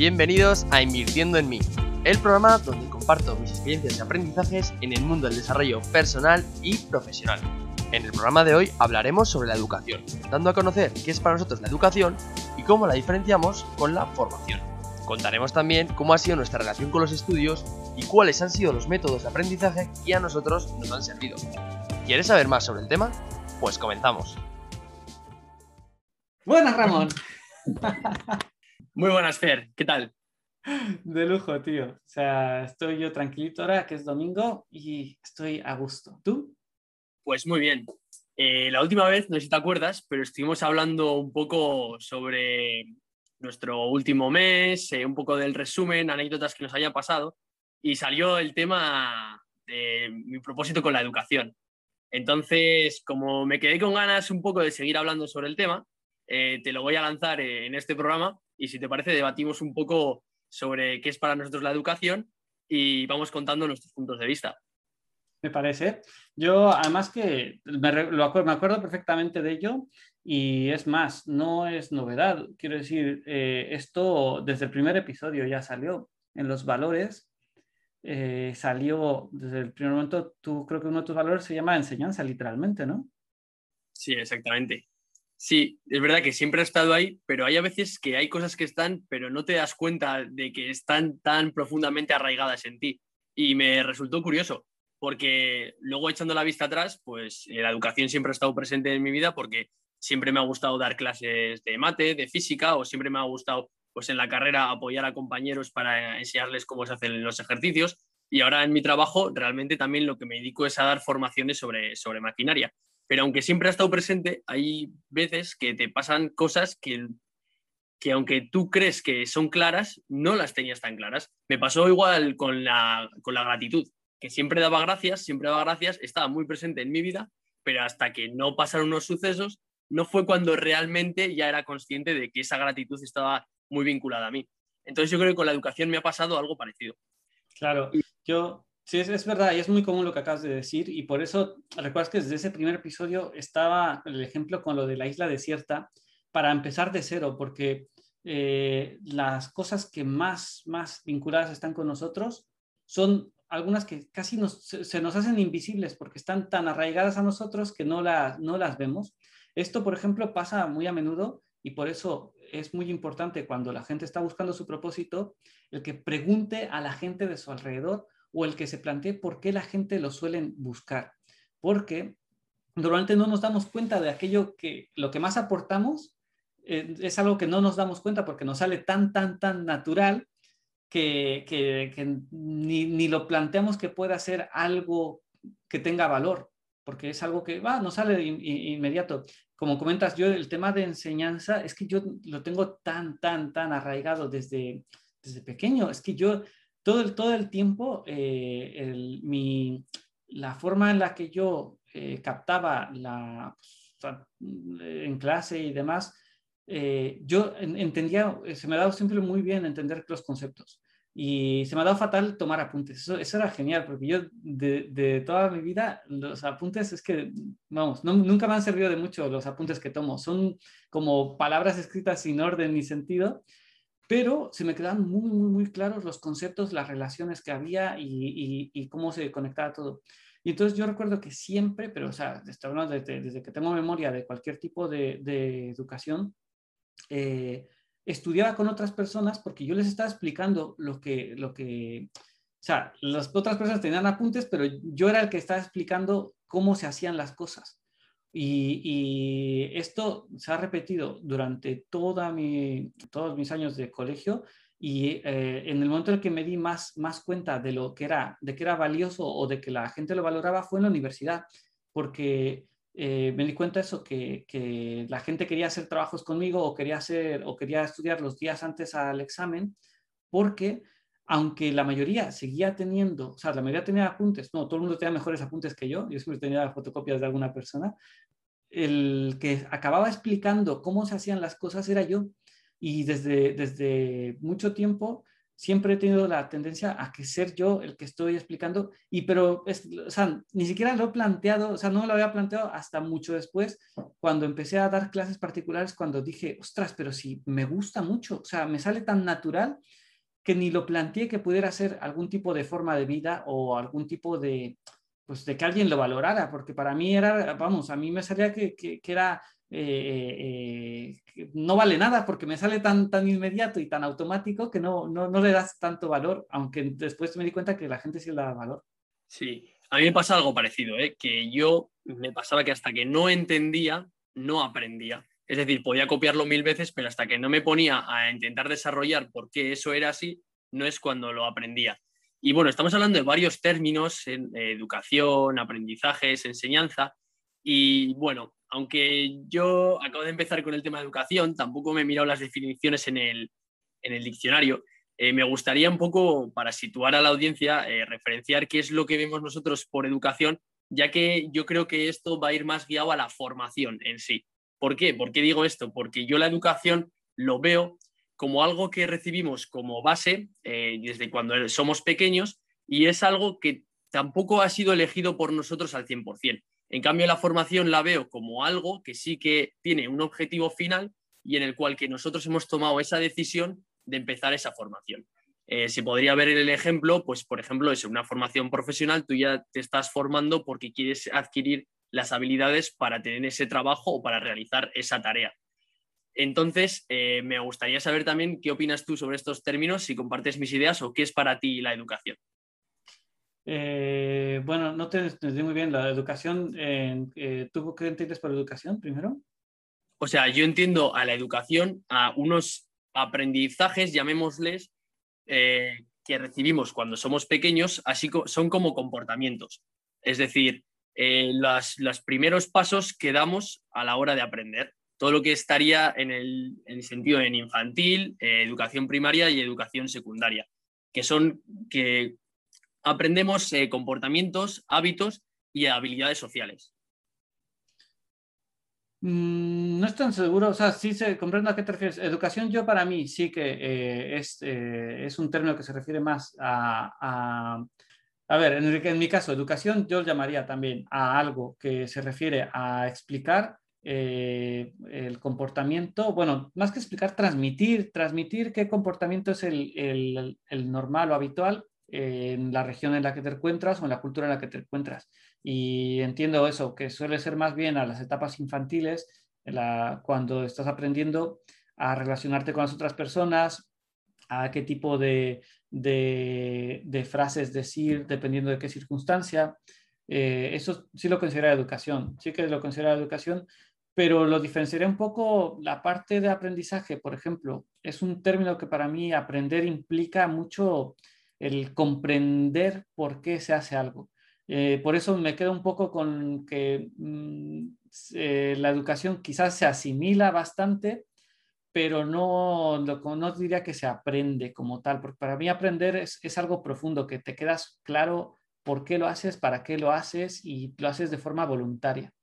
Bienvenidos a Invirtiendo en mí, el programa donde comparto mis experiencias y aprendizajes en el mundo del desarrollo personal y profesional. En el programa de hoy hablaremos sobre la educación, dando a conocer qué es para nosotros la educación y cómo la diferenciamos con la formación. Contaremos también cómo ha sido nuestra relación con los estudios y cuáles han sido los métodos de aprendizaje que a nosotros nos han servido. ¿Quieres saber más sobre el tema? Pues comenzamos. Buenas, Ramón. Muy buenas, Fer. ¿Qué tal? De lujo, tío. O sea, estoy yo tranquilito ahora, que es domingo, y estoy a gusto. ¿Tú? Pues muy bien. Eh, la última vez, no sé si te acuerdas, pero estuvimos hablando un poco sobre nuestro último mes, eh, un poco del resumen, anécdotas que nos haya pasado, y salió el tema de mi propósito con la educación. Entonces, como me quedé con ganas un poco de seguir hablando sobre el tema, eh, te lo voy a lanzar en este programa y si te parece debatimos un poco sobre qué es para nosotros la educación y vamos contando nuestros puntos de vista. Me parece. Yo además que me, me acuerdo perfectamente de ello y es más, no es novedad. Quiero decir, eh, esto desde el primer episodio ya salió en los valores. Eh, salió desde el primer momento, tú creo que uno de tus valores se llama enseñanza, literalmente, ¿no? Sí, exactamente. Sí, es verdad que siempre ha estado ahí, pero hay a veces que hay cosas que están, pero no te das cuenta de que están tan profundamente arraigadas en ti. Y me resultó curioso, porque luego echando la vista atrás, pues eh, la educación siempre ha estado presente en mi vida porque siempre me ha gustado dar clases de mate, de física, o siempre me ha gustado pues en la carrera apoyar a compañeros para enseñarles cómo se hacen los ejercicios. Y ahora en mi trabajo realmente también lo que me dedico es a dar formaciones sobre, sobre maquinaria pero aunque siempre ha estado presente, hay veces que te pasan cosas que, que aunque tú crees que son claras, no las tenías tan claras. Me pasó igual con la, con la gratitud, que siempre daba gracias, siempre daba gracias, estaba muy presente en mi vida, pero hasta que no pasaron unos sucesos, no fue cuando realmente ya era consciente de que esa gratitud estaba muy vinculada a mí. Entonces yo creo que con la educación me ha pasado algo parecido. Claro, yo Sí, es, verdad, y es muy común lo que acabas de decir, y por eso recuerdas que desde ese primer episodio estaba el ejemplo con lo de la isla desierta, para empezar de cero, porque eh, las cosas que más, más vinculadas están con nosotros son algunas que casi se, nos hacen invisibles porque están tan arraigadas a nosotros que no, no las vemos. Esto, por ejemplo, pasa muy a menudo y por eso es muy importante cuando la gente está buscando su propósito, el que pregunte a la gente de su alrededor o el que se plantee por qué la gente lo suelen buscar. Porque normalmente no nos damos cuenta de aquello que lo que más aportamos eh, es algo que no nos damos cuenta porque nos sale tan, tan, tan natural que, ni, lo planteamos que pueda ser algo que tenga valor, porque es algo que va, no sale inmediato. Como comentas, yo el tema de enseñanza es que yo lo tengo tan, tan, tan arraigado desde, desde pequeño. Es que yo todo el, todo el tiempo eh, mi, la forma en la que yo eh, captaba la, en clase y demás, eh, yo entendía, se me ha dado siempre muy bien entender los conceptos y se me ha dado fatal tomar apuntes. Eso, era genial, porque yo de, de, toda mi vida, los apuntes es que, vamos, nunca me han servido de mucho los apuntes que tomo. Son como palabras escritas sin orden ni sentido pero se me quedan muy, muy, muy claros los conceptos, las relaciones que había y, cómo se conectaba todo. Y entonces yo recuerdo que siempre, pero o sea, desde, desde que tengo memoria de cualquier tipo de, educación, eh, estudiaba con otras personas porque yo les estaba explicando lo que, lo que, o sea, las otras personas tenían apuntes, pero yo era el que estaba explicando cómo se hacían las cosas. Y, esto se ha repetido durante toda mi, todos mis años de colegio y eh, en el momento en el que me di más, más cuenta de lo que era, de que era valioso o de que la gente lo valoraba fue en la universidad, porque eh, me di cuenta de eso, que, que, la gente quería hacer trabajos conmigo o quería, hacer, o quería estudiar los días antes al examen, porque aunque la mayoría seguía teniendo, o sea, la mayoría tenía apuntes, no, todo el mundo tenía mejores apuntes que yo, yo siempre tenía fotocopias de alguna persona, el que acababa explicando cómo se hacían las cosas era yo. Y desde, desde mucho tiempo siempre he tenido la tendencia a que ser yo el que estoy explicando, y pero, es, ni siquiera lo he planteado, o sea, no lo había planteado hasta mucho después, cuando empecé a dar clases particulares, cuando dije, ostras, pero si me gusta mucho, o sea, me sale tan natural que ni lo planteé que pudiera ser algún tipo de forma de vida o algún tipo de, pues de que alguien lo valorara, porque para mí era, vamos, a mí me salía que, que, que era eh, eh, no vale nada porque me sale tan, tan inmediato y tan automático que no, no, no, le das tanto valor, aunque después me di cuenta que la gente sí le da valor. Sí, a mí me pasa algo parecido, ¿eh? que yo me pasaba que hasta que no entendía, no aprendía. Es decir, podía copiarlo mil veces, pero hasta que no me ponía a intentar desarrollar por qué eso era así, no es cuando lo aprendía. Y bueno, estamos hablando de varios términos, en educación, aprendizajes, enseñanza, y bueno, aunque yo acabo de empezar con el tema de educación, tampoco me he mirado las definiciones en el, diccionario. Eh, me gustaría un poco, para situar a la audiencia, eh, referenciar qué es lo que vemos nosotros por educación, ya que yo creo que esto va a ir más guiado a la formación en sí. ¿Por qué? ¿Por qué digo esto? Porque yo la educación lo veo como algo que recibimos como base eh, desde cuando somos pequeños y es algo que tampoco ha sido elegido por nosotros al 100%. En cambio, la formación la veo como algo que sí que tiene un objetivo final y en el cual que nosotros hemos tomado esa decisión de empezar esa formación. Eh, se podría ver el ejemplo, pues por ejemplo, es una formación profesional, tú ya te estás formando porque quieres adquirir las habilidades para tener ese trabajo o para realizar esa tarea. Entonces, eh, me gustaría saber también qué opinas tú sobre estos términos, si compartes mis ideas o qué es para ti la educación. Eh, bueno, no te entendí muy bien. La educación, eh, ¿tú qué entiendes por educación primero? O sea, yo entiendo a la educación a unos aprendizajes, llamémosles, eh, que recibimos cuando somos pequeños, así son como comportamientos. Es decir, los, primeros pasos que damos a la hora de aprender. Todo lo que estaría en el, en el sentido en infantil, educación primaria y educación secundaria, que son que aprendemos eh, comportamientos, hábitos y habilidades sociales. Mm, no estoy tan seguro, o sea, sí se comprendo a qué te refieres. Educación, yo para mí sí que eh, es, eh, es, un término que se refiere más a, a, ver, en, en, mi caso, educación yo llamaría también a algo que se refiere a explicar el comportamiento, bueno, más que explicar, transmitir, transmitir qué comportamiento es el, el, el normal o habitual en la región en la que te encuentras o en la cultura en la que te encuentras. Y entiendo eso, que suele ser más bien a las etapas infantiles, cuando estás aprendiendo a relacionarte con las otras personas, a qué tipo de, de, frases decir dependiendo de qué circunstancia. Eh, eso sí lo considera educación, sí que lo considera educación, pero lo diferenciaría un poco la parte de aprendizaje, por ejemplo, es un término que para mí aprender implica mucho el comprender por qué se hace algo. Eh, por eso me quedo un poco con que mm, la educación quizás se asimila bastante, pero no, no diría que se aprende como tal, porque para mí aprender es, es algo profundo, que te quedas claro por qué lo haces, para qué lo haces y lo haces de forma voluntaria.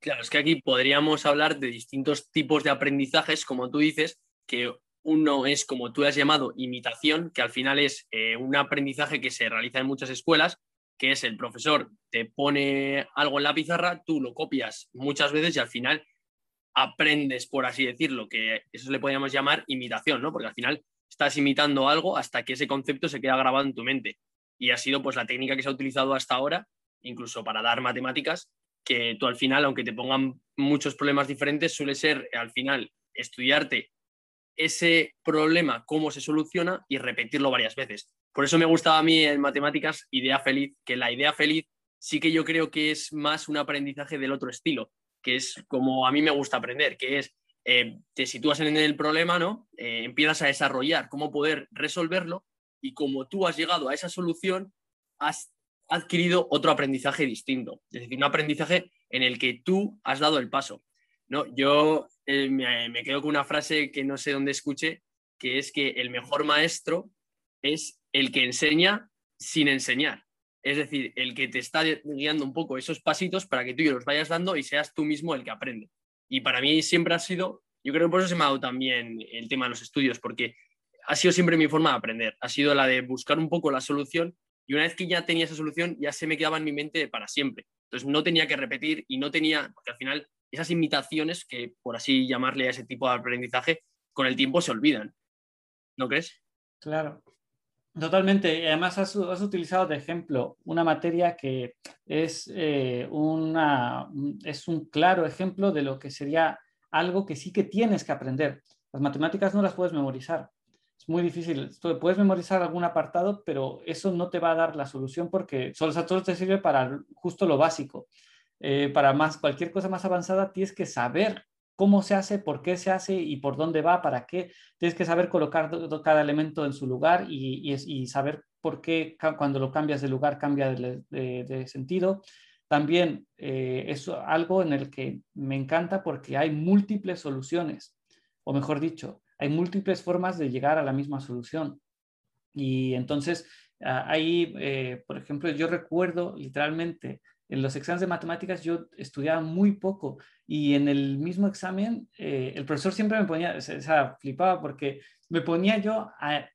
Claro, es que aquí podríamos hablar de distintos tipos de aprendizajes, como tú dices, que uno es, como tú has llamado, imitación, que al final es eh, un aprendizaje que se realiza en muchas escuelas, que es el profesor te pone algo en la pizarra, tú lo copias muchas veces y al final aprendes, por así decirlo, que eso le podríamos llamar imitación, ¿no? Porque al final estás imitando algo hasta que ese concepto se queda grabado en tu mente. Y ha sido pues la técnica que se ha utilizado hasta ahora, incluso para dar matemáticas, que tú al final, aunque te pongan muchos problemas diferentes, suele ser al final estudiarte ese problema, cómo se soluciona y repetirlo varias veces. Por eso me gustaba a mí en matemáticas idea feliz, que la idea feliz sí que yo creo que es más un aprendizaje del otro estilo, que es como a mí me gusta aprender, que es eh, te sitúas en el problema, ¿no? Eh, empiezas a desarrollar cómo poder resolverlo y como tú has llegado a esa solución, has adquirido otro aprendizaje distinto, es decir, un aprendizaje en el que tú has dado el paso. No, yo eh, me, quedo con una frase que no sé dónde escuché, que es que el mejor maestro es el que enseña sin enseñar. Es decir, el que te está guiando un poco esos pasitos para que tú los vayas dando y seas tú mismo el que aprende. Y para mí siempre ha sido, yo creo que por eso se me ha dado también el tema de los estudios, porque ha sido siempre mi forma de aprender. Ha sido la de buscar un poco la solución y una vez que ya tenía esa solución, ya se me quedaba en mi mente para siempre. Entonces no tenía que repetir y no tenía, porque al final esas imitaciones, que por así llamarle a ese tipo de aprendizaje, con el tiempo se olvidan. ¿No crees? Claro. Totalmente. Además, has, utilizado de ejemplo una materia que es, eh, una, es un claro ejemplo de lo que sería algo que sí que tienes que aprender. Las matemáticas no las puedes memorizar. Es muy difícil. Puedes memorizar algún apartado, pero eso no te va a dar la solución porque solo, te sirve para justo lo básico. Eh, para más, cualquier cosa más avanzada, tienes que saber cómo se hace, por qué se hace y por dónde va, para qué. Tienes que saber colocar cada elemento en su lugar y, y, saber por qué cuando lo cambias de lugar cambia de, sentido. También eh, es algo en el que me encanta porque hay múltiples soluciones, o mejor dicho, hay múltiples formas de llegar a la misma solución. Y entonces, ah, ahí, eh, por ejemplo, yo recuerdo literalmente en los exámenes de matemáticas yo estudiaba muy poco y en el mismo examen eh, el profesor siempre me ponía, o sea, flipaba porque me ponía yo a,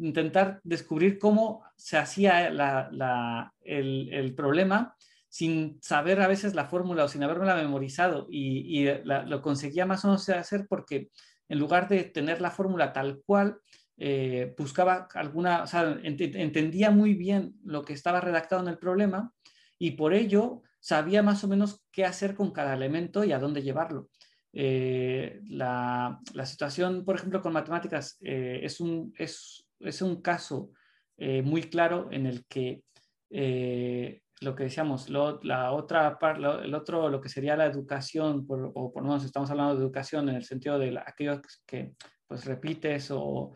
intentar descubrir cómo se hacía el, problema sin saber a veces la fórmula o sin haberme memorizado y, lo conseguía más o menos hacer porque en lugar de tener la fórmula tal cual, eh, buscaba alguna, o sea, entendía muy bien lo que estaba redactado en el problema y por ello sabía más o menos qué hacer con cada elemento y a dónde llevarlo. Eh, la, situación, por ejemplo, con matemáticas eh, es, un, es, un caso muy claro en el que lo que decíamos, la otra parte, el otro, lo que sería la educación, o por lo menos estamos hablando de educación en el sentido de aquello que pues repites o,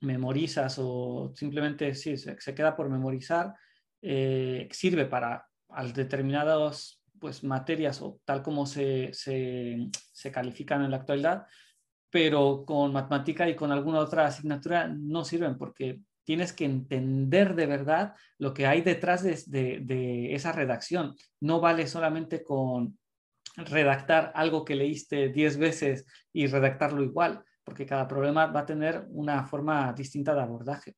memorizas o simplemente sí, se queda por memorizar, eh, sirve para determinadas pues, materias o tal como se, califican en la actualidad, pero con matemática y con alguna otra asignatura no sirven porque tienes que entender de verdad lo que hay detrás de, esa redacción. No vale solamente con redactar algo que leíste 10 veces y redactarlo igual, porque cada problema va a tener una forma distinta de abordaje.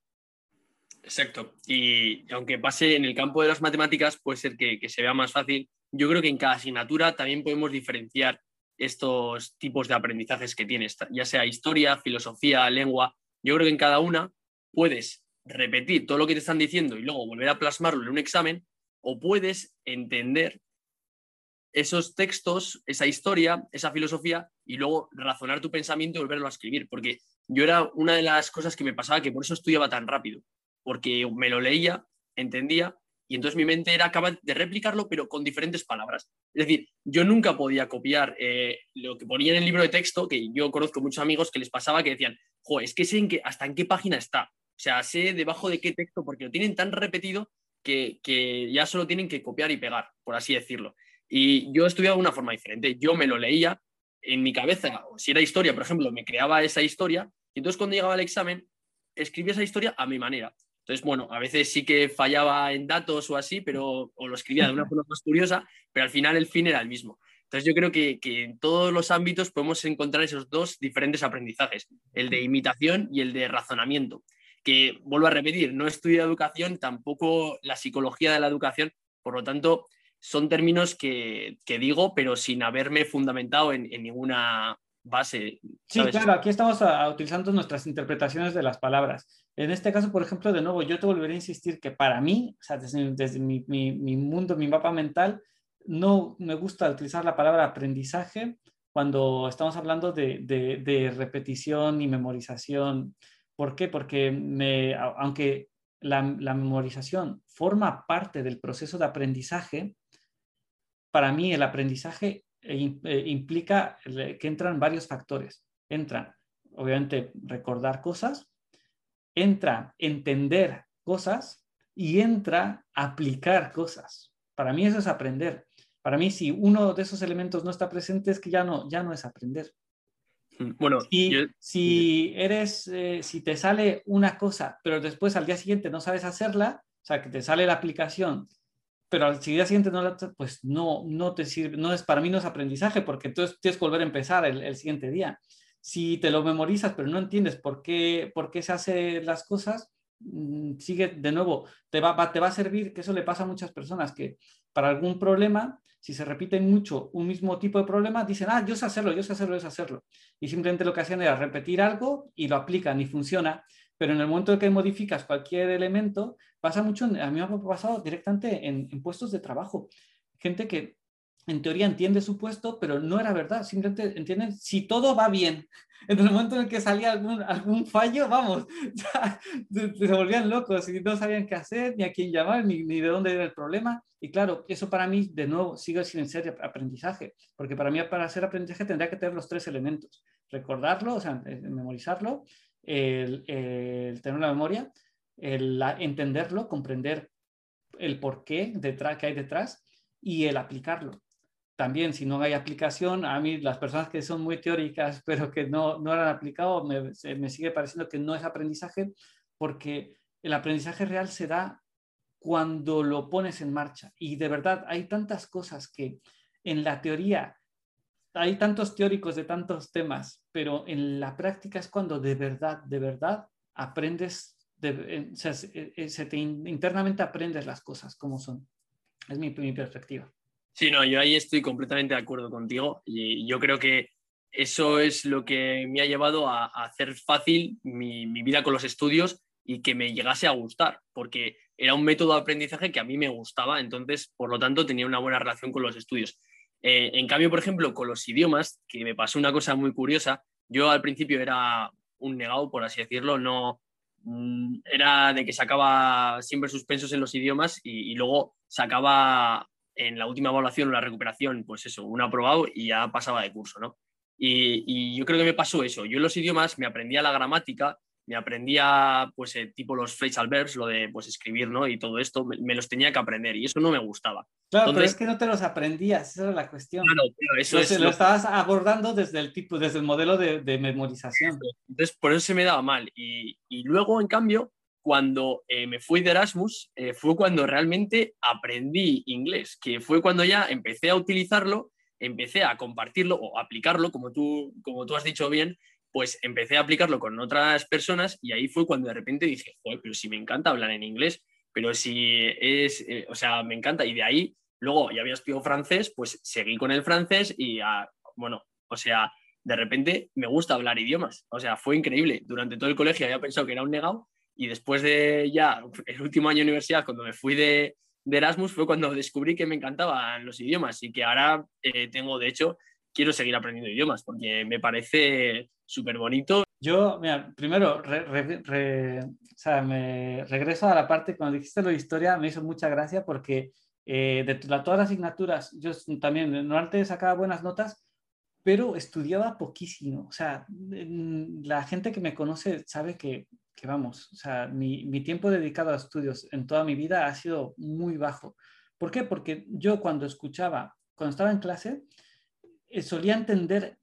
Exacto. Y aunque pase en el campo de las matemáticas, puede ser que, se vea más fácil. Yo creo que en cada asignatura también podemos diferenciar estos tipos de aprendizajes que tienes, ya sea historia, filosofía, lengua. Yo creo que en cada una puedes repetir todo lo que te están diciendo y luego volver a plasmarlo en un examen, o puedes entender esos textos, esa historia, esa filosofía, y luego razonar tu pensamiento y volverlo a escribir. Porque yo era una de las cosas que me pasaba que por eso estudiaba tan rápido porque me lo leía, entendía, y entonces mi mente era capaz de replicarlo, pero con diferentes palabras. Es decir, yo nunca podía copiar eh, lo que ponía en el libro de texto, que yo conozco muchos amigos que les pasaba que decían, jo, es que sé en qué, hasta en qué página está. O sea, sé debajo de qué texto, porque lo tienen tan repetido que, que ya solo tienen que copiar y pegar, por así decirlo. Y yo estudiaba de una forma diferente. Yo me lo leía en mi cabeza, si era historia, por ejemplo, me creaba esa historia, y entonces cuando llegaba al examen, escribía esa historia a mi manera. Entonces, bueno, a veces sí que fallaba en datos o así, pero, o lo escribía de una forma más curiosa, pero al final el fin era el mismo. Entonces, yo creo que, en todos los ámbitos podemos encontrar esos dos diferentes aprendizajes, el de imitación y el de razonamiento. Que, vuelvo a repetir, no estudio educación, tampoco la psicología de la educación, por lo tanto, son términos que, digo, pero sin haberme fundamentado en, ninguna base. Sí, claro, aquí estamos utilizando nuestras interpretaciones de las palabras. En este caso, por ejemplo, de nuevo, yo te volveré a insistir que para mí, o sea, desde, mi, mi, mundo, mi mapa mental, no me gusta utilizar la palabra aprendizaje cuando estamos hablando de, de, repetición y memorización. ¿Por qué? Porque aunque la, la, memorización forma parte del proceso de aprendizaje, para mí el aprendizaje eh, eh, implica que entran varios factores. Entran, obviamente, recordar cosas, entra entender cosas y entra aplicar cosas. Para mí eso es aprender. Para mí, si uno de esos elementos no está presente, es que ya no, ya no es aprender. Mm, bueno, si eres, eh, si te sale una cosa, pero después al día siguiente no sabes hacerla, o sea, que te sale la aplicación, pero al día siguiente no la, pues no, no te sirve, no es, para mí no es aprendizaje, porque entonces tienes que volver a empezar el, el siguiente día. Si te lo memorizas pero no entiendes por qué, por qué se hacen las cosas, mm, sigue de nuevo, te va, te va a servir, que eso le pasa a muchas personas, que para algún problema, si se repiten mucho un mismo tipo de problema, dicen, ah, yo sé hacerlo, yo sé hacerlo, yo sé hacerlo. Y simplemente lo que hacen era repetir algo y lo aplican y funciona. Pero en el momento en que modificas cualquier elemento, pasa mucho, a mí me ha pasado directamente en, en puestos de trabajo. Gente que en teoría entiende su puesto, pero no era verdad. Simplemente entienden si todo va bien. En el momento en el que salía algún, algún fallo, vamos, se, volvían locos y no sabían qué hacer, ni a quién llamar, ni, ni, de dónde era el problema. Y claro, eso para mí, de nuevo, sigue sin ser aprendizaje, porque para mí, para ser aprendizaje, tendría que tener los tres elementos. Recordarlo, o sea, eh, memorizarlo, el, el tener la memoria, el entenderlo, comprender el porqué detrás, que hay detrás y el aplicarlo también si no hay aplicación, a mí las personas que son muy teóricas pero que no, no han aplicado, me, me sigue pareciendo que no es aprendizaje porque el aprendizaje real se da cuando lo pones en marcha. Y de verdad, hay tantas cosas que en la teoría, hay tantos teóricos de tantos temas, pero en la práctica es cuando de verdad, de verdad aprendes, de, o sea, se, te, internamente aprendes las cosas como son. Es mi, mi perspectiva. Sí, no, yo ahí estoy completamente de acuerdo contigo y yo creo que eso es lo que me ha llevado a, hacer fácil mi, vida con los estudios y que me llegase a gustar, porque era un método de aprendizaje que a mí me gustaba, entonces, por lo tanto, tenía una buena relación con los estudios. Eh, en cambio, por ejemplo, con los idiomas, que me pasó una cosa muy curiosa, yo al principio era un negado, por así decirlo, no mm, era de que sacaba siempre suspensos en los idiomas y luego sacaba en la última evaluación o la recuperación, pues eso, un aprobado y ya pasaba de curso, ¿no? Y, yo creo que me pasó eso. Yo en los idiomas me aprendía la gramática, me aprendía, pues, eh, tipo los phrasal verbs, lo de, pues, escribir, ¿no? Y todo esto, me, los tenía que aprender y eso no me gustaba. Claro, pero es que no te los aprendías, esa era la cuestión. Claro, pero eso es lo, estabas abordando desde el tipo, desde el modelo de, de memorización. Entonces, por eso se me daba mal. Y, y luego, en cambio, cuando eh, me fui de Erasmus, eh, fue cuando realmente aprendí inglés, que fue cuando ya empecé a utilizarlo, empecé a compartirlo o aplicarlo, como tú, como tú has dicho bien, pues empecé a aplicarlo con otras personas y ahí fue cuando de repente dije, joder, pero si me encanta hablar en inglés, pero si es, eh, o sea, me encanta. Y de ahí, luego ya había estudiado francés, pues seguí con el francés y, ah, bueno, o sea, de repente me gusta hablar idiomas. O sea, fue increíble. Durante todo el colegio había pensado que era un negado y después de ya el último año de universidad, cuando me fui de, Erasmus, fue cuando descubrí que me encantaban los idiomas y que ahora eh, tengo, de hecho, quiero seguir aprendiendo idiomas porque me parece súper bonito. Yo, mira, primero, o sea, me regreso a la parte, cuando dijiste lo de historia, me hizo mucha gracia porque eh, de todas las asignaturas, yo también normalmente sacaba buenas notas, pero estudiaba poquísimo. O sea, la gente que me conoce sabe que que vamos, o sea, mi, mi, tiempo dedicado a estudios en toda mi vida ha sido muy bajo. ¿Por qué? Porque yo cuando escuchaba, cuando estaba en clase, eh, solía entender,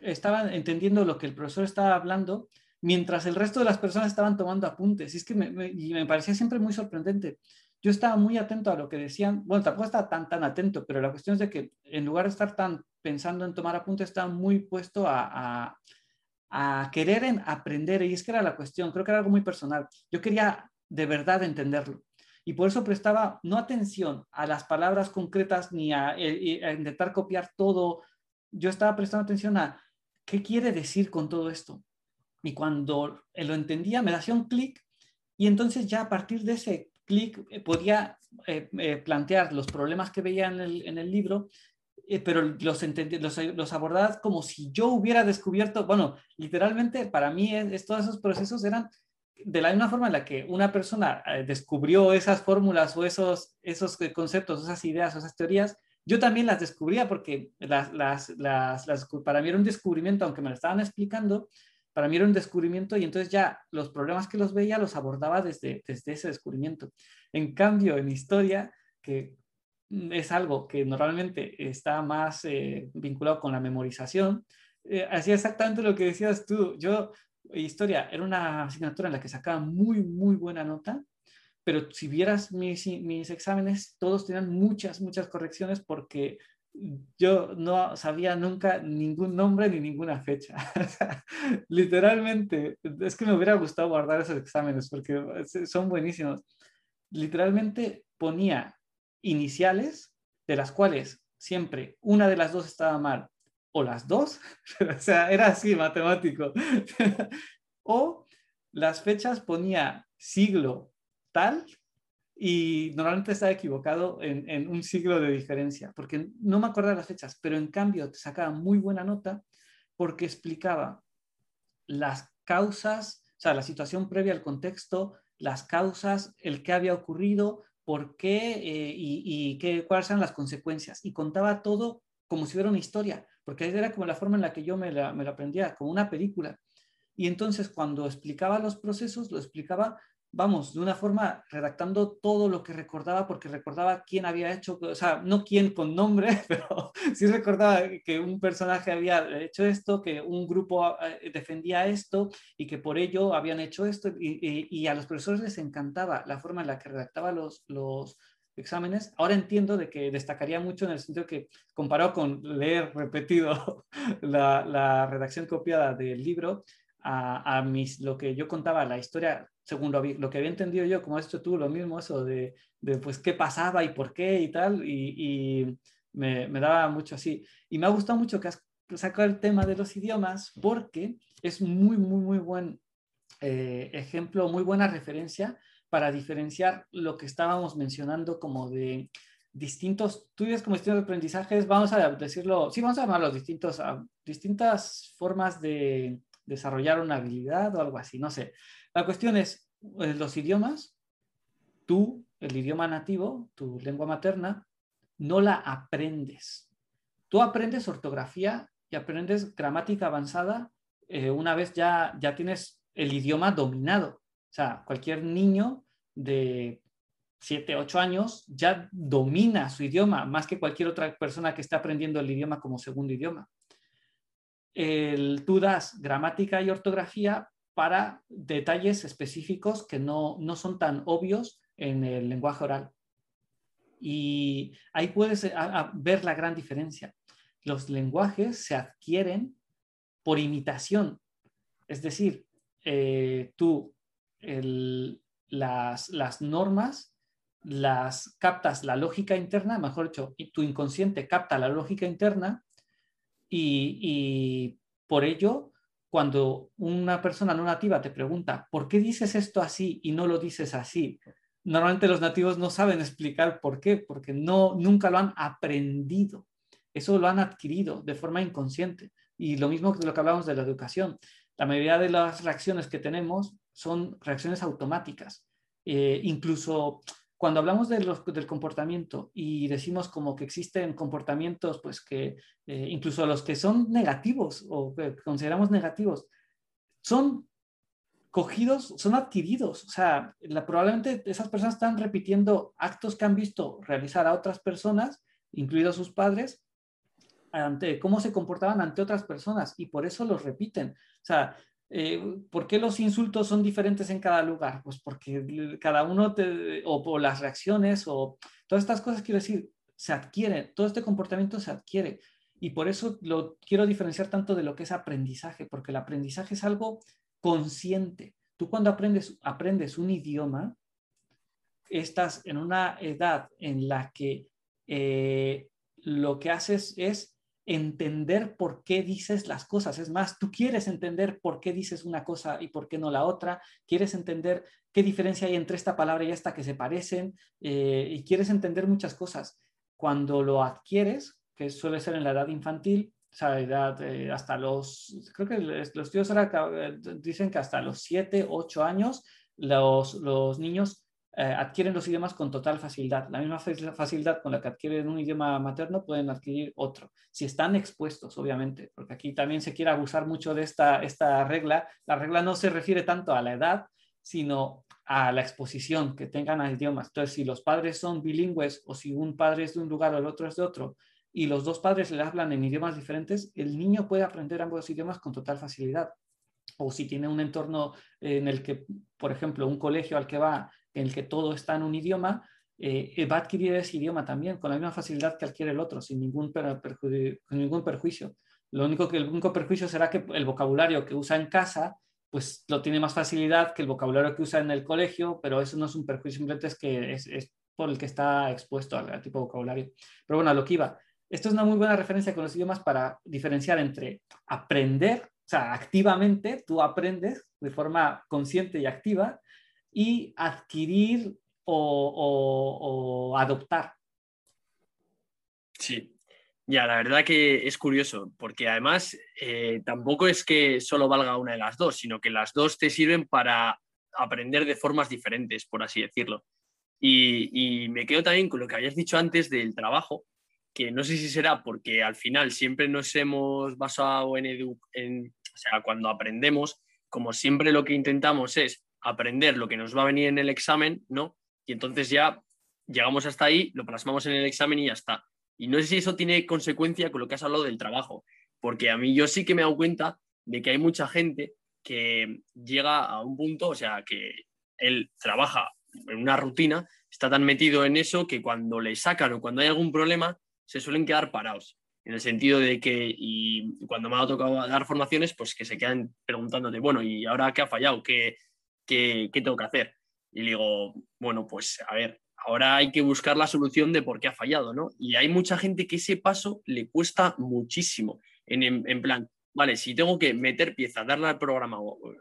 estaba entendiendo lo que el profesor estaba hablando, mientras el resto de las personas estaban tomando apuntes. Y es que me, y me parecía siempre muy sorprendente. Yo estaba muy atento a lo que decían, bueno, tampoco estaba tan, tan atento, pero la cuestión es de que en lugar de estar tan pensando en tomar apuntes, estaba muy puesto a querer en aprender, y es que era la cuestión, creo que era algo muy personal. Yo quería de verdad entenderlo. Y por eso prestaba no atención a las palabras concretas ni a, eh, a, intentar copiar todo. Yo estaba prestando atención a qué quiere decir con todo esto. Y cuando lo entendía, me hacía un clic y entonces ya a partir de ese clic eh, podía eh, plantear los problemas que veía en el libro eh, pero los, los, los abordabas como si yo hubiera descubierto, bueno, literalmente para mí es, todos esos procesos eran de la misma forma en la que una persona eh, descubrió esas fórmulas o esos, esos conceptos, esas ideas o esas teorías, yo también las descubría porque las, las, las, las, para mí era un descubrimiento, aunque me lo estaban explicando, para mí era un descubrimiento y entonces ya los problemas que los veía los abordaba desde, desde ese descubrimiento. En cambio, en historia, que es algo que normalmente está más eh, vinculado con la memorización. Eh, hacía exactamente lo que decías tú. Yo, historia, era una asignatura en la que sacaba muy, muy buena nota, pero si vieras mis, mis exámenes, todos tenían muchas, muchas correcciones porque yo no sabía nunca ningún nombre ni ninguna fecha. literalmente, es que me hubiera gustado guardar esos exámenes porque son buenísimos. Literalmente ponía iniciales, de las cuales siempre una de las dos estaba mal o las dos, o sea, era así matemático. o las fechas ponía siglo tal y normalmente estaba equivocado en, un siglo de diferencia, porque no me de las fechas, pero en cambio te sacaba muy buena nota porque explicaba las causas, o sea, la situación previa al contexto, las causas, el qué había ocurrido, por qué eh, y, qué, cuáles eran las consecuencias. Y contaba todo como si fuera una historia, porque era como la forma en la que yo me la, me la aprendía, como una película. Y entonces cuando explicaba los procesos, lo explicaba vamos, de una forma redactando todo lo que recordaba, porque recordaba quién había hecho, o sea, no quién con nombre, pero sí recordaba que un personaje había hecho esto, que un grupo eh, defendía esto y que por ello habían hecho esto. Y, a los profesores les encantaba la forma en la que redactaba los, los exámenes. Ahora entiendo de que destacaría mucho en el sentido que comparado con leer repetido la, la redacción copiada del libro, a, a, mis, lo que yo contaba, la historia según lo, lo, que había entendido yo, como has hecho tú, lo mismo, eso de, de pues qué pasaba y por qué y tal, y, y me, me, daba mucho así. Y me ha gustado mucho que has sacado el tema de los idiomas porque es muy, muy, muy buen eh, ejemplo, muy buena referencia para diferenciar lo que estábamos mencionando como de distintos, tú dices como distintos aprendizajes, vamos a decirlo, sí, vamos a llamarlos distintos, a, distintas formas de desarrollar una habilidad o algo así, no sé. La cuestión es, eh, los idiomas, tú, el idioma nativo, tu lengua materna, no la aprendes. Tú aprendes ortografía y aprendes gramática avanzada eh, una vez ya, ya tienes el idioma dominado. O sea, cualquier niño de 7, 8 años ya domina su idioma más que cualquier otra persona que esté aprendiendo el idioma como segundo idioma. El, tú das gramática y ortografía para detalles específicos que no, son tan obvios en el lenguaje oral. Y ahí puedes ver la gran diferencia. Los lenguajes se adquieren por imitación. Es decir, eh, tú las, las, normas las captas la lógica interna, mejor dicho, tu inconsciente capta la lógica interna y, por ello cuando una persona no nativa te pregunta, ¿por qué dices esto así y no lo dices así? Normalmente los nativos no saben explicar por qué, porque no, nunca lo han aprendido. Eso lo han adquirido de forma inconsciente. Y lo mismo que lo que hablamos de la educación. La mayoría de las reacciones que tenemos son reacciones automáticas. Eh, incluso cuando hablamos de los, del comportamiento y decimos como que existen comportamientos, pues que eh, incluso los que son negativos o que consideramos negativos, son cogidos, son adquiridos. O sea, probablemente esas personas están repitiendo actos que han visto realizar a otras personas, incluidos sus padres, ante cómo se comportaban ante otras personas y por eso los repiten. O sea, eh, ¿Por qué los insultos son diferentes en cada lugar? Pues porque cada uno, o por las reacciones, o todas estas cosas, quiero decir, se adquiere, todo este comportamiento se adquiere. Y por eso lo quiero diferenciar tanto de lo que es aprendizaje, porque el aprendizaje es algo consciente. Tú cuando aprendes, aprendes un idioma, estás en una edad en la que eh, lo que haces es entender por qué dices las cosas. Es más, tú quieres entender por qué dices una cosa y por qué no la otra. Quieres entender qué diferencia hay entre esta palabra y esta que se parecen. Eh, y quieres entender muchas cosas. Cuando lo adquieres, que suele ser en la edad infantil, o sea, edad, eh, hasta los, creo que los tíos ahora eh, dicen que hasta los 7, 8 años, los, los niños eh, adquieren los idiomas con total facilidad. La misma facilidad con la que adquieren un idioma materno pueden adquirir otro, si están expuestos, obviamente, porque aquí también se quiere abusar mucho de esta, esta regla. La regla no se refiere tanto a la edad, sino a la exposición que tengan a idiomas. Entonces, si los padres son bilingües o si un padre es de un lugar o el otro es de otro, y los dos padres le hablan en idiomas diferentes, el niño puede aprender ambos idiomas con total facilidad. O si tiene un entorno en el que, por ejemplo, un colegio al que va en el que todo está en un idioma, eh, va a adquirir ese idioma también con la misma facilidad que adquiere el otro, sin ningún, ningún perjuicio. Lo único que el único perjuicio será que el vocabulario que usa en casa, pues lo tiene más facilidad que el vocabulario que usa en el colegio, pero eso no es un perjuicio, simplemente es que es, por el que está expuesto al, tipo de vocabulario. Pero bueno, a lo que iba. Esto es una muy buena referencia con los idiomas para diferenciar entre aprender, o sea, activamente tú aprendes de forma consciente y activa, y adquirir o, adoptar. Sí, ya, la verdad que es curioso, porque además eh, tampoco es que solo valga una de las dos, sino que las dos te sirven para aprender de formas diferentes, por así decirlo. Y, me quedo también con lo que habías dicho antes del trabajo, que no sé si será porque al final siempre nos hemos basado en, en o sea, cuando aprendemos, como siempre lo que intentamos es aprender lo que nos va a venir en el examen, ¿no? y entonces ya llegamos hasta ahí, lo plasmamos en el examen y ya está. Y no sé si eso tiene consecuencia con lo que has hablado del trabajo, porque a mí yo sí que me he dado cuenta de que hay mucha gente que llega a un punto, o sea, que él trabaja en una rutina, está tan metido en eso que cuando le sacan o cuando hay algún problema, se suelen quedar parados. En el sentido de que, y cuando me ha tocado dar formaciones, pues que se quedan preguntándote, bueno, ¿y ahora qué ha fallado? ¿Qué, qué, tengo que hacer? Y digo, bueno, pues a ver, ahora hay que buscar la solución de por qué ha fallado, ¿no? Y hay mucha gente que ese paso le cuesta muchísimo. En, plan, vale, si tengo que meter pieza, darle al programa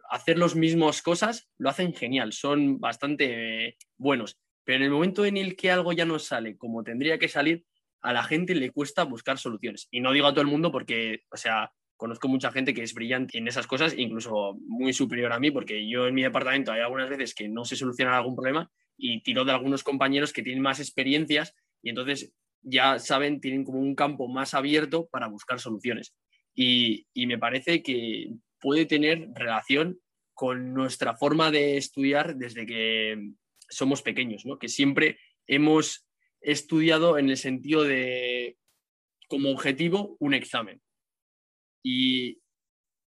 hacer las mismas cosas, lo hacen genial, son bastante buenos. Pero en el momento en el que algo ya no sale como tendría que salir, a la gente le cuesta buscar soluciones. Y no digo a todo el mundo porque, o sea, conozco mucha gente que es brillante en esas cosas, incluso muy superior a mí, porque yo en mi departamento hay algunas veces que no se soluciona algún problema y tiro de algunos compañeros que tienen más experiencias y entonces ya saben, tienen como un campo más abierto para buscar soluciones. Y, me parece que puede tener relación con nuestra forma de estudiar desde que somos pequeños, ¿no? que siempre hemos estudiado en el sentido de como objetivo un examen y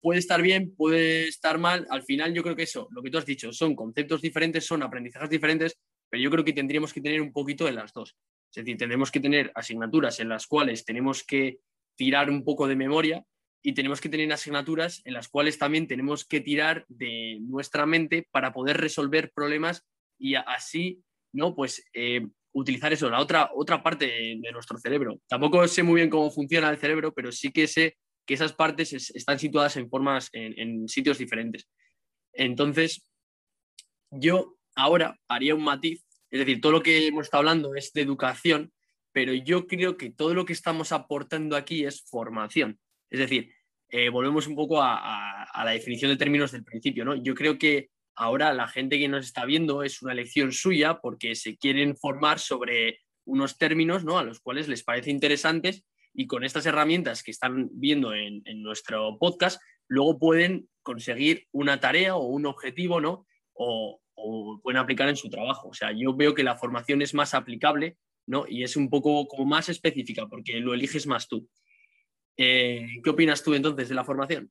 puede estar bien, puede estar mal. Al final yo creo que eso, lo que tú has dicho, son conceptos diferentes, son aprendizajes diferentes, pero yo creo que tendríamos que tener un poquito de las dos. Es decir, tendremos que tener asignaturas en las cuales tenemos que tirar un poco de memoria y tenemos que tener asignaturas en las cuales también tenemos que tirar de nuestra mente para poder resolver problemas y así, ¿no? Pues eh, utilizar eso, la otra, otra parte de nuestro cerebro. Tampoco sé muy bien cómo funciona el cerebro, pero sí que sé que esas partes están situadas en formas, en, sitios diferentes. Entonces, yo ahora haría un matiz, es decir, todo lo que hemos estado hablando es de educación, pero yo creo que todo lo que estamos aportando aquí es formación. Es decir, eh, volvemos un poco a, a, la definición de términos del principio, ¿no? Yo creo que ahora la gente que nos está viendo es una elección suya porque se quieren formar sobre unos términos, ¿no? A los cuales les parece interesantes y con estas herramientas que están viendo en, nuestro podcast, luego pueden conseguir una tarea o un objetivo, ¿no? O, pueden aplicar en su trabajo. O sea, yo veo que la formación es más aplicable, ¿no? Y es un poco como más específica porque lo eliges más tú. Eh, ¿Qué opinas tú entonces de la formación?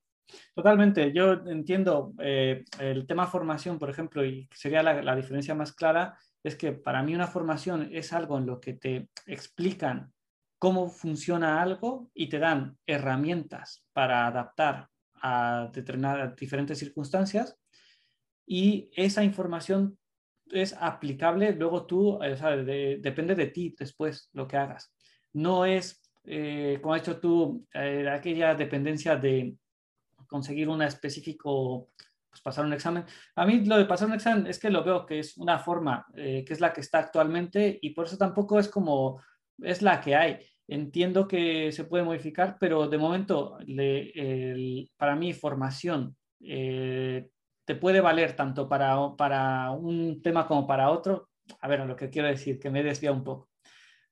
Totalmente, yo entiendo eh, el tema formación, por ejemplo, y sería la, la, diferencia más clara, es que para mí una formación es algo en lo que te explican cómo funciona algo y te dan herramientas para adaptar a determinadas diferentes circunstancias y esa información es aplicable, luego tú, eh, depende de ti después lo que hagas. No es, eh, como has dicho tú, eh, aquella dependencia de conseguir un específico, pues pasar un examen. A mí lo de pasar un examen es que lo veo que es una forma que es la que está actualmente y por eso tampoco es como es la que hay. Entiendo que se puede modificar, pero de momento, para mí, formación eh, te puede valer tanto para, para un tema como para otro. A ver, lo que quiero decir, que me desvía un poco.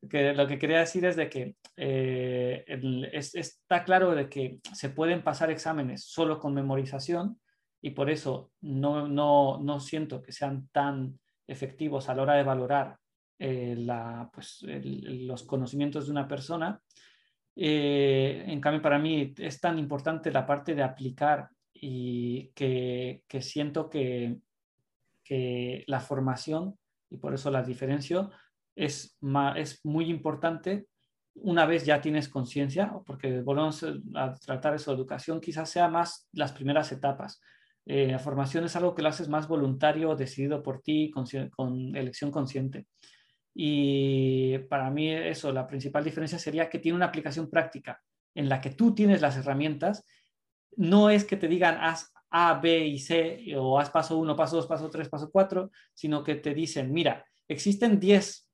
Que lo que quería decir es de que eh, está claro de que se pueden pasar exámenes solo con memorización y por eso no, no, no siento que sean tan efectivos a la hora de valorar eh, la, pues, los conocimientos de una persona. Eh, en cambio, para mí es tan importante la parte de aplicar y que, que siento que, que, la formación, y por eso la diferencio, es, es muy importante una vez ya tienes conciencia, porque volvemos a tratar eso, educación quizás sea más las primeras etapas. Eh, la formación es algo que lo haces más voluntario, decidido por ti, con, con, elección consciente. Y para mí eso, la principal diferencia sería que tiene una aplicación práctica en la que tú tienes las herramientas. No es que te digan haz A, B y C o haz paso 1, paso 2, paso 3, paso 4, sino que te dicen, mira, existen 10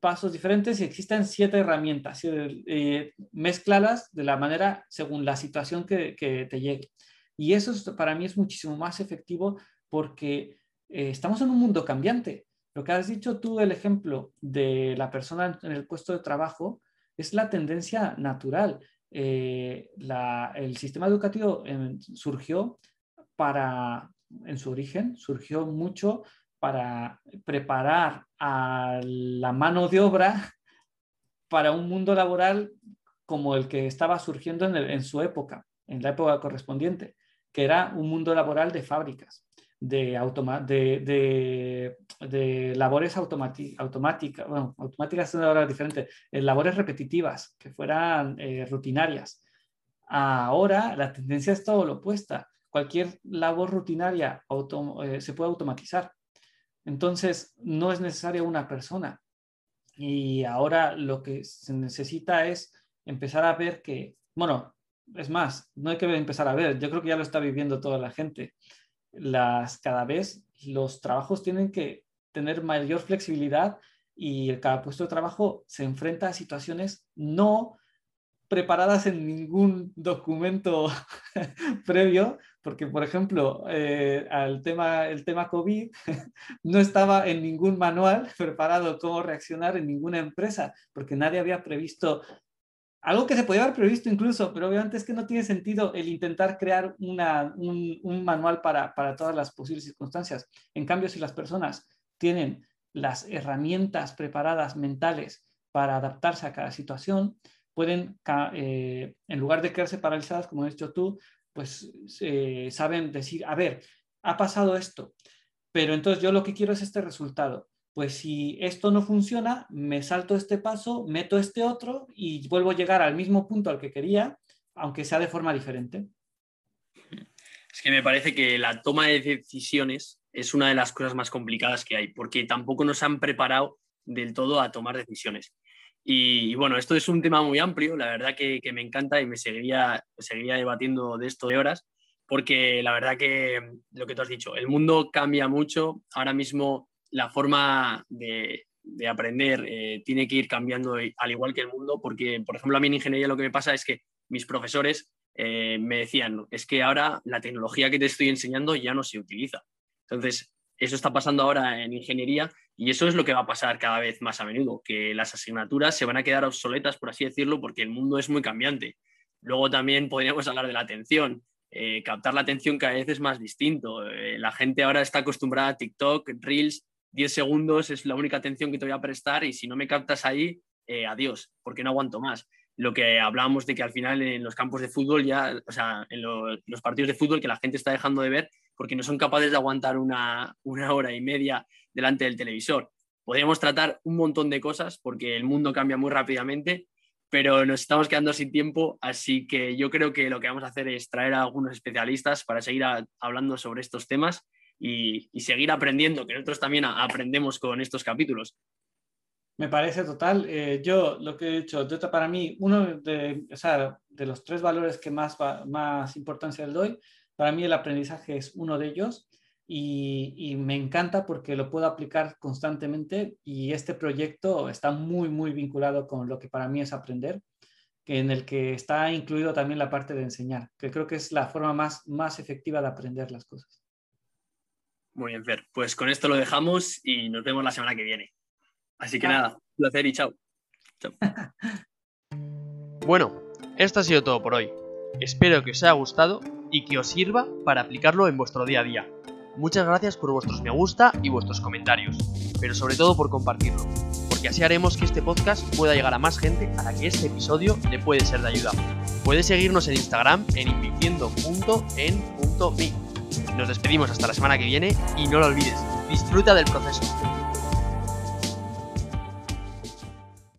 pasos diferentes y existen siete herramientas. Eh, mezclalas de la manera según la situación que, te llegue. Y eso para mí es muchísimo más efectivo porque eh, estamos en un mundo cambiante. Lo que has dicho tú, el ejemplo de la persona en el puesto de trabajo, es la tendencia natural. Eh, el sistema educativo surgió para, en su origen, surgió mucho para preparar a la mano de obra para un mundo laboral como el que estaba surgiendo en, su época, en la época correspondiente, que era un mundo laboral de fábricas, de, de, labores automáticas, bueno, automáticas es una palabra diferente, eh, labores repetitivas, que fueran eh, rutinarias. Ahora la tendencia es todo lo opuesta. Cualquier labor rutinaria eh, se puede automatizar. Entonces, no es necesaria una persona. Y ahora lo que se necesita es empezar a ver que, bueno, es más, no hay que empezar a ver, yo creo que ya lo está viviendo toda la gente. Las, cada vez los trabajos tienen que tener mayor flexibilidad y cada puesto de trabajo se enfrenta a situaciones no preparadas en ningún documento previo, porque, por ejemplo, eh, al tema, el tema COVID no estaba en ningún manual preparado cómo reaccionar en ninguna empresa, porque nadie había previsto algo que se podía haber previsto incluso, pero obviamente es que no tiene sentido el intentar crear una, un, manual para, para todas las posibles circunstancias. En cambio, si las personas tienen las herramientas preparadas mentales para adaptarse a cada situación, pueden, eh, en lugar de quedarse paralizadas, como has dicho tú, pues saben decir, a ver, ha pasado esto, pero entonces yo lo que quiero es este resultado. Pues si esto no funciona, me salto este paso, meto este otro y vuelvo a llegar al mismo punto al que quería, aunque sea de forma diferente. Es que me parece que la toma de decisiones es una de las cosas más complicadas que hay, porque tampoco nos han preparado del todo a tomar decisiones. Y, bueno, esto es un tema muy amplio, la verdad que, me encanta y me seguiría, seguiría debatiendo de esto de horas, porque la verdad que lo que tú has dicho, el mundo cambia mucho, ahora mismo la forma de, aprender eh, tiene que ir cambiando al igual que el mundo, porque por ejemplo a mí en ingeniería lo que me pasa es que mis profesores eh, me decían, es que ahora la tecnología que te estoy enseñando ya no se utiliza. Entonces, eso está pasando ahora en ingeniería y eso es lo que va a pasar cada vez más a menudo, que las asignaturas se van a quedar obsoletas, por así decirlo, porque el mundo es muy cambiante. Luego también podríamos hablar de la atención. Eh, captar la atención cada vez es más distinto. La gente ahora está acostumbrada a TikTok, Reels, 10 segundos es la única atención que te voy a prestar y si no me captas ahí, eh, adiós, porque no aguanto más. Lo que hablábamos de que al final en los campos de fútbol ya, o sea, en los partidos de fútbol que la gente está dejando de ver porque no son capaces de aguantar una, hora y media delante del televisor. Podríamos tratar un montón de cosas porque el mundo cambia muy rápidamente, pero nos estamos quedando sin tiempo, así que yo creo que lo que vamos a hacer es traer a algunos especialistas para seguir hablando sobre estos temas y, seguir aprendiendo, que nosotros también aprendemos con estos capítulos. Me parece total. Eh, yo lo que he dicho, para mí, uno de, de los tres valores que más, más importancia le doy para mí el aprendizaje es uno de ellos y, me encanta porque lo puedo aplicar constantemente y este proyecto está muy, muy vinculado con lo que para mí es aprender, en el que está incluido también la parte de enseñar, que creo que es la forma más, más efectiva de aprender las cosas. Muy bien, Fer. Pues con esto lo dejamos y nos vemos la semana que viene. Así que nada, un placer y chao. chao. bueno, esto ha sido todo por hoy. Espero que os haya gustado y que os sirva para aplicarlo en vuestro día a día. Muchas gracias por vuestros me gusta y vuestros comentarios, pero sobre todo por compartirlo, porque así haremos que este podcast pueda llegar a más gente a la que este episodio le puede ser de ayuda. Puedes seguirnos en Instagram en invirtiendo.en.me. Nos despedimos hasta la semana que viene y no lo olvides, disfruta del proceso.